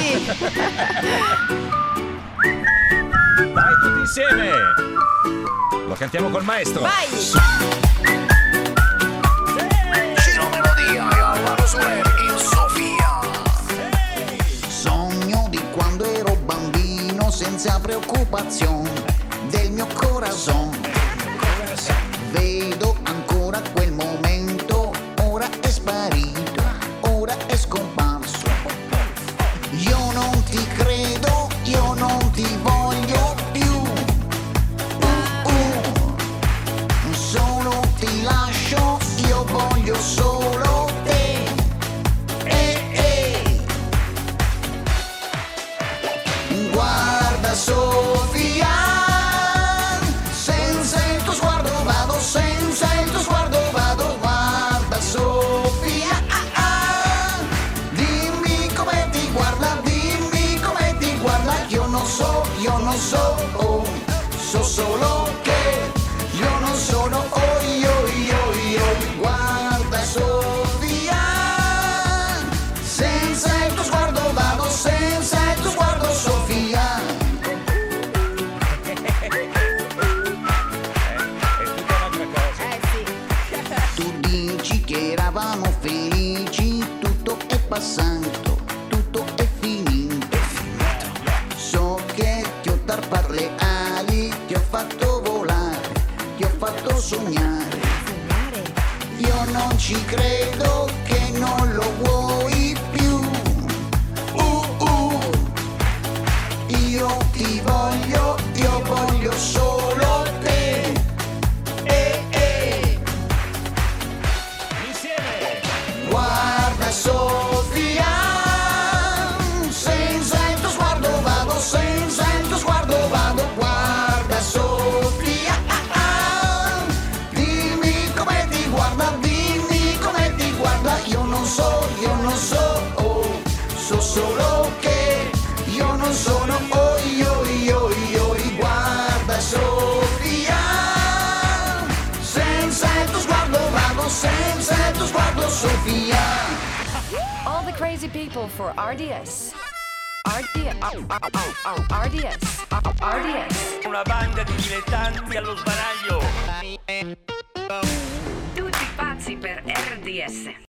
sì. Vai tutti insieme. Lo cantiamo col maestro. Vai. Giro melodia e Alvaro Soler in Sofia. Sogno di quando ero bambino senza preoccupazione del mio corazon. Vedo ancora Guarda Sofia, senza il tuo sguardo vado, senza il tuo sguardo vado, guarda Sofia. ah, ah. Dimmi come ti guarda, dimmi come ti guarda, io non so, io non so, oh, so solo che eravamo felici, tutto è passato, tutto è finito. So che ti ho tarpato le ali, ti ho fatto volare, ti ho fatto sognare. Io non ci credo sono, oh io, io, io, guarda Sofia, senza il tuo sguardo vado, senza il tuo sguardo Sofia. All the crazy people for RDS. RD, RDS. RDS. Una banda di dilettanti allo sbaraglio. Tutti pazzi per RDS.